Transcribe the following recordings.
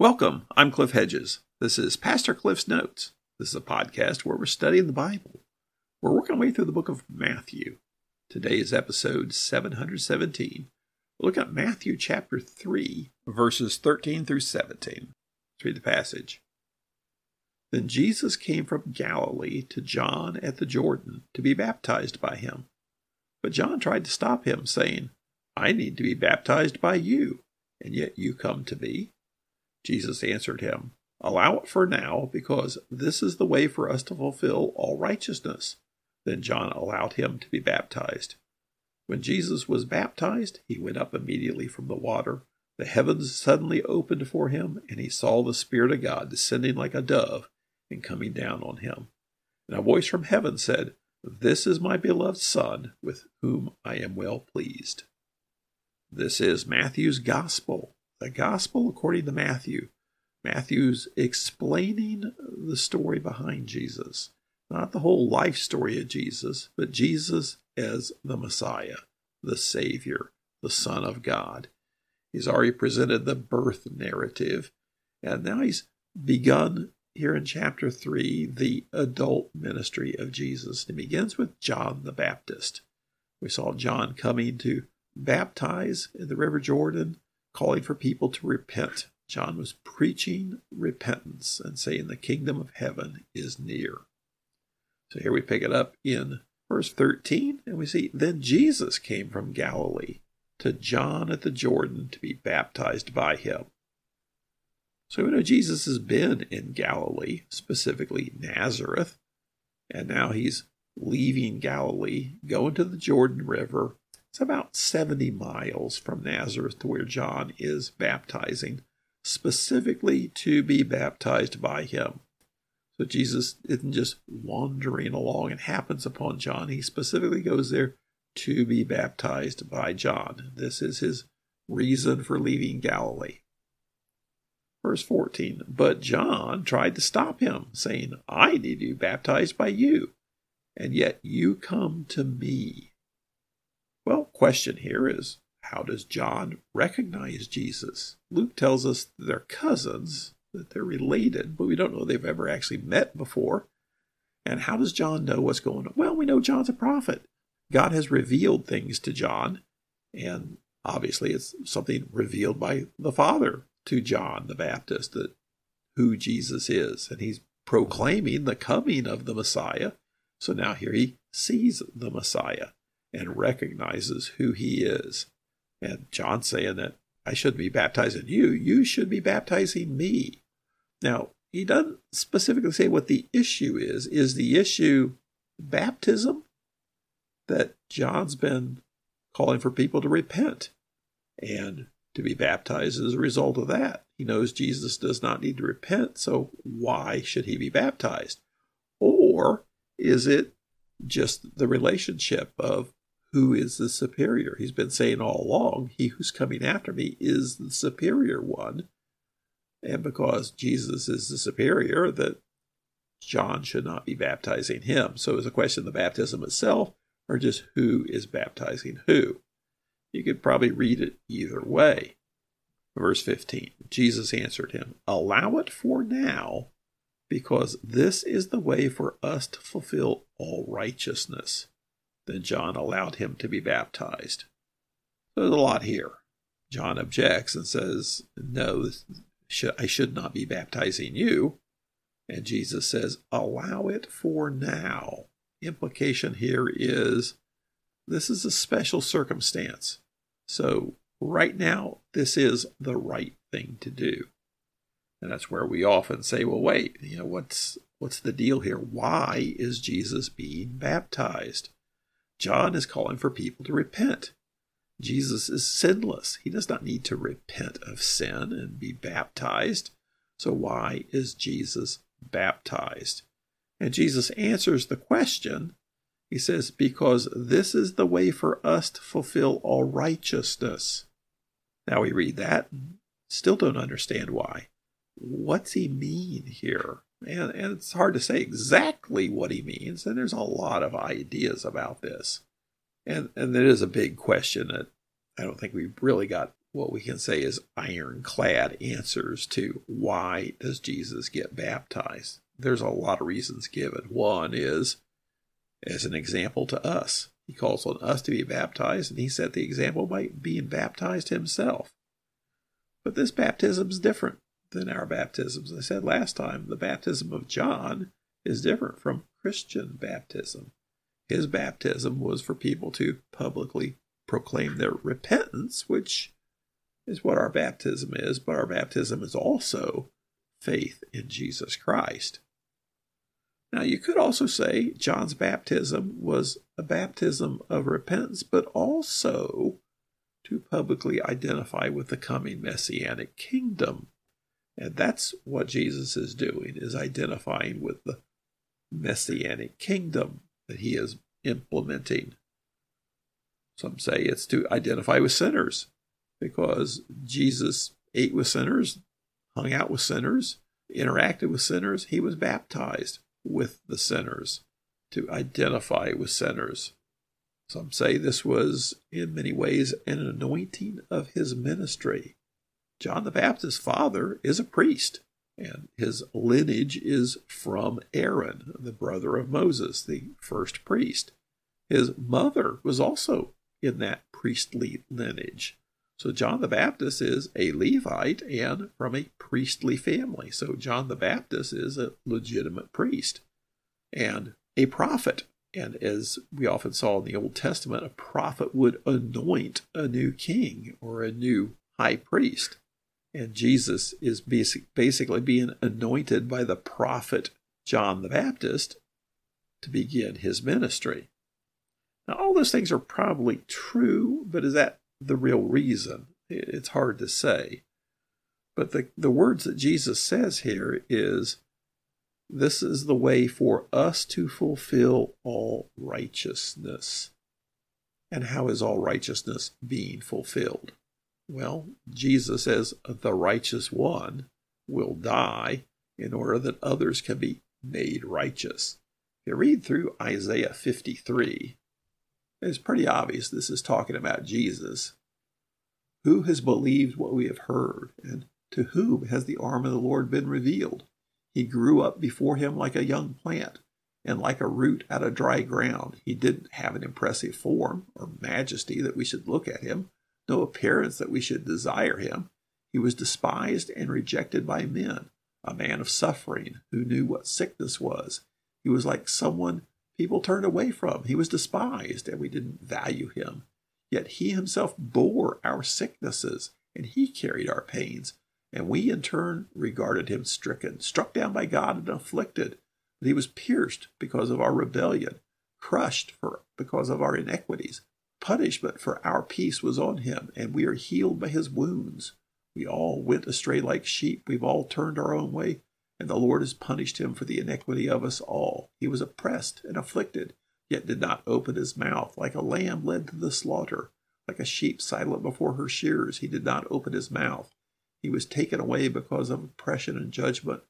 Welcome. I'm Cliff Hedges. This is Pastor Cliff's Notes. This is a podcast where we're studying the Bible. We're working our way through the book of Matthew. Today is episode 717. We'll look at Matthew chapter 3, verses 13 through 17. Let's read the passage. Then Jesus came from Galilee to John at the Jordan to be baptized by him. But John tried to stop him, saying, I need to be baptized by you, and yet you come to me. Jesus answered him, Allow it for now, because this is the way for us to fulfill all righteousness. Then John allowed him to be baptized. When Jesus was baptized, he went up immediately from the water. The heavens suddenly opened for him, and he saw the Spirit of God descending like a dove and coming down on him. And a voice from heaven said, This is my beloved Son, with whom I am well pleased. This is Matthew's Gospel the gospel according to Matthew. Matthew's explaining the story behind Jesus, not the whole life story of Jesus, but Jesus as the Messiah, the Savior, the Son of God. He's already presented the birth narrative, and now he's begun here in chapter 3 the adult ministry of Jesus. It begins with John the Baptist. We saw John coming to baptize in the River Jordan calling for people to repent. John was preaching repentance and saying the kingdom of heaven is near. So here we pick it up in verse 13, and we see then Jesus came from Galilee to John at the Jordan to be baptized by him. So we know Jesus has been in Galilee, specifically Nazareth, and now he's leaving Galilee, going to the Jordan River, it's about 70 miles from Nazareth to where John is baptizing, specifically to be baptized by him. So Jesus isn't just wandering along and happens upon John. He specifically goes there to be baptized by John. This is his reason for leaving Galilee. Verse 14 But John tried to stop him, saying, I need to be baptized by you, and yet you come to me. Well, question here is how does John recognize Jesus? Luke tells us they're cousins, that they're related, but we don't know they've ever actually met before. And how does John know what's going on? Well, we know John's a prophet. God has revealed things to John, and obviously it's something revealed by the Father to John the Baptist that who Jesus is, and he's proclaiming the coming of the Messiah. So now here he sees the Messiah and recognizes who he is. And John saying that I shouldn't be baptizing you, you should be baptizing me. Now, he doesn't specifically say what the issue is. Is the issue baptism? That John's been calling for people to repent and to be baptized as a result of that. He knows Jesus does not need to repent, so why should he be baptized? Or is it just the relationship of who is the superior. He's been saying all along, he who's coming after me is the superior one. And because Jesus is the superior, that John should not be baptizing him. So it's a question of the baptism itself, or just who is baptizing who. You could probably read it either way. Verse 15 Jesus answered him, Allow it for now, because this is the way for us to fulfill all righteousness. Then John allowed him to be baptized. There's a lot here. John objects and says, No, I should not be baptizing you. And Jesus says, Allow it for now. Implication here is this is a special circumstance. So, right now, this is the right thing to do. And that's where we often say, well, wait, you know, what's what's the deal here? Why is Jesus being baptized? John is calling for people to repent. Jesus is sinless. He does not need to repent of sin and be baptized. So, why is Jesus baptized? And Jesus answers the question. He says, Because this is the way for us to fulfill all righteousness. Now we read that and still don't understand why. What's he mean here? And, and it's hard to say exactly what he means, and there's a lot of ideas about this. And and it is a big question that I don't think we've really got what we can say is ironclad answers to why does Jesus get baptized. There's a lot of reasons given. One is as an example to us. He calls on us to be baptized, and he set the example by being baptized himself. But this baptism is different than our baptisms. I said last time, the baptism of John is different from Christian baptism. His baptism was for people to publicly proclaim their repentance, which is what our baptism is, but our baptism is also faith in Jesus Christ. Now, you could also say John's baptism was a baptism of repentance, but also to publicly identify with the coming messianic kingdom. And that's what Jesus is doing, is identifying with the messianic kingdom that he is implementing. Some say it's to identify with sinners because Jesus ate with sinners, hung out with sinners, interacted with sinners. He was baptized with the sinners, to identify with sinners. Some say this was, in many ways, an anointing of his ministry. John the Baptist's father is a priest, and his lineage is from Aaron, the brother of Moses, the first priest. His mother was also in that priestly lineage. So John the Baptist is a Levite and from a priestly family. So John the Baptist is a legitimate priest and a prophet. And as we often saw in the Old Testament, a prophet would anoint a new king or a new high priest. And Jesus is basic, basically being anointed by the prophet John the Baptist to begin his ministry. Now, all those things are probably true, but is that the real reason. It's hard to say. But the, the words that Jesus says here is this is the way for us to fulfill all righteousness. And how is all righteousness being fulfilled? Well, Jesus, as the righteous one, will die in order that others can be made righteous. If you read through Isaiah 53, it's pretty obvious this is talking about Jesus. Who has believed what we have heard, and to whom has the arm of the Lord been revealed? He grew up before him like a young plant, and like a root out of dry ground. He didn't have an impressive form or majesty that we should look at him, no appearance that we should desire him. He was despised and rejected by men, a man of suffering who knew what sickness was. He was like someone people turned away from. He was despised, and we didn't value him. Yet he himself bore our sicknesses, and he carried our pains. And we in turn regarded him stricken, struck down by God, and afflicted. But he was pierced because of our rebellion, crushed for because of our iniquities. Punishment for our peace was on him, and we are healed by his wounds. We all went astray like sheep. We've all turned our own way and the Lord has punished him for the iniquity of us all. He was oppressed and afflicted, yet did not open his mouth. Like a lamb led to the slaughter, like a sheep silent before her shearers, he did not open his mouth. He was taken away because of oppression and judgment.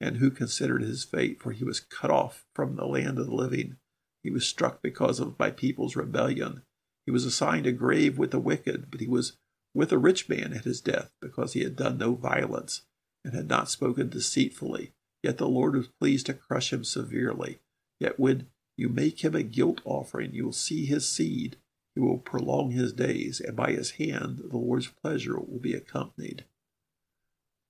And who considered his fate? For he was cut off from the land of the living. He was struck because of my people's rebellion. He was assigned a grave with the wicked, but he was with a rich man at his death, because he had done no violence and had not spoken deceitfully. Yet the Lord was pleased to crush him severely. Yet when you make him a guilt offering, you will see his seed. He will prolong his days, and by his hand the Lord's pleasure will be accompanied.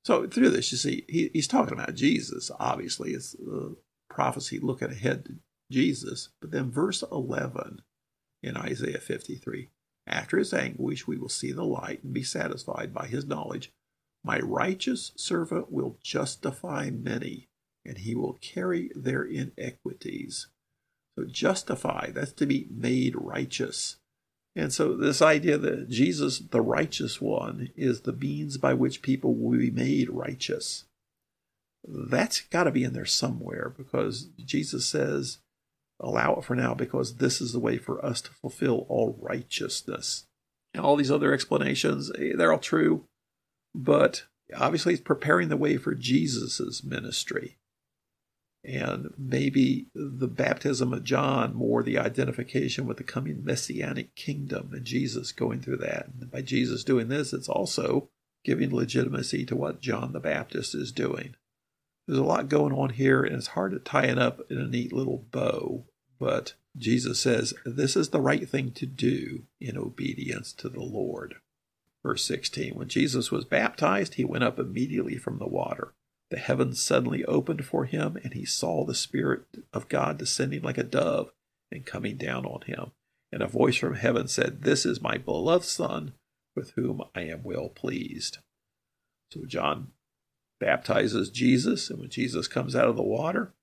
So through this, you see, he, he's talking about Jesus. Obviously, it's the prophecy looking ahead to Jesus. But then verse 11 in Isaiah 53, after his anguish, we will see the light and be satisfied by his knowledge. My righteous servant will justify many, and he will carry their iniquities. So, justify, that's to be made righteous. And so, this idea that Jesus, the righteous one, is the means by which people will be made righteous, that's got to be in there somewhere because Jesus says, allow it for now because this is the way for us to fulfill all righteousness. And all these other explanations, eh, they're all true but obviously it's preparing the way for Jesus's ministry. and maybe the baptism of John more the identification with the coming messianic kingdom and Jesus going through that. And by Jesus doing this, it's also giving legitimacy to what John the Baptist is doing. There's a lot going on here, and it's hard to tie it up in a neat little bow, but Jesus says, This is the right thing to do in obedience to the Lord. Verse 16 When Jesus was baptized, he went up immediately from the water. The heavens suddenly opened for him, and he saw the Spirit of God descending like a dove and coming down on him. And a voice from heaven said, This is my beloved Son, with whom I am well pleased. So John baptizes Jesus, and when Jesus comes out of the water,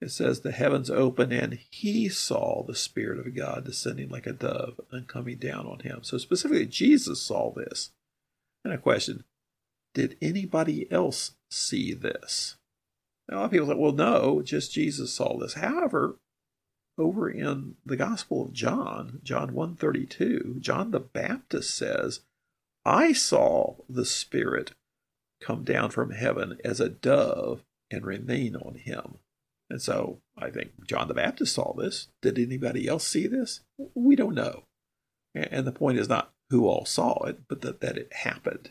it says the heavens opened and he saw the Spirit of God descending like a dove and coming down on him. So specifically, Jesus saw this. And a question Did anybody else see this? A lot of people say, well, no, just Jesus saw this. However, over in the Gospel of John, John 132, John the Baptist says, I saw the Spirit come down from heaven as a dove and remain on him. And so I think John the Baptist saw this. Did anybody else see this? We don't know. And the point is not who all saw it, but that, that it happened.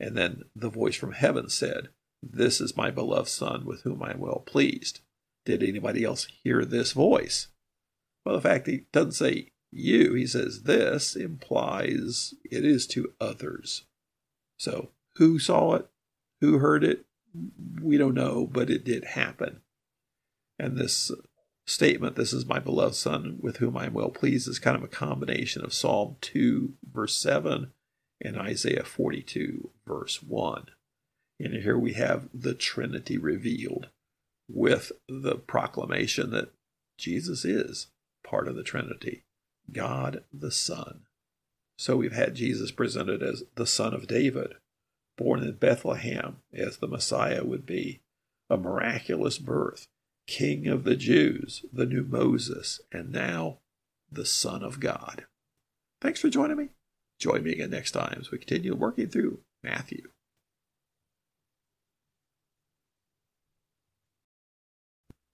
And then the voice from heaven said, This is my beloved Son with whom I am well pleased. Did anybody else hear this voice? Well, the fact he doesn't say you, he says this implies it is to others. So who saw it? Who heard it? We don't know, but it did happen. And this statement, this is my beloved son with whom I am well pleased, is kind of a combination of Psalm 2, verse 7, and Isaiah 42, verse 1. And here we have the Trinity revealed with the proclamation that Jesus is part of the Trinity, God the Son. So we've had Jesus presented as the Son of David, born in Bethlehem as the Messiah would be, a miraculous birth, King of the Jews, the new Moses, and now the Son of God. Thanks for joining me. Join me again next time as we continue working through Matthew.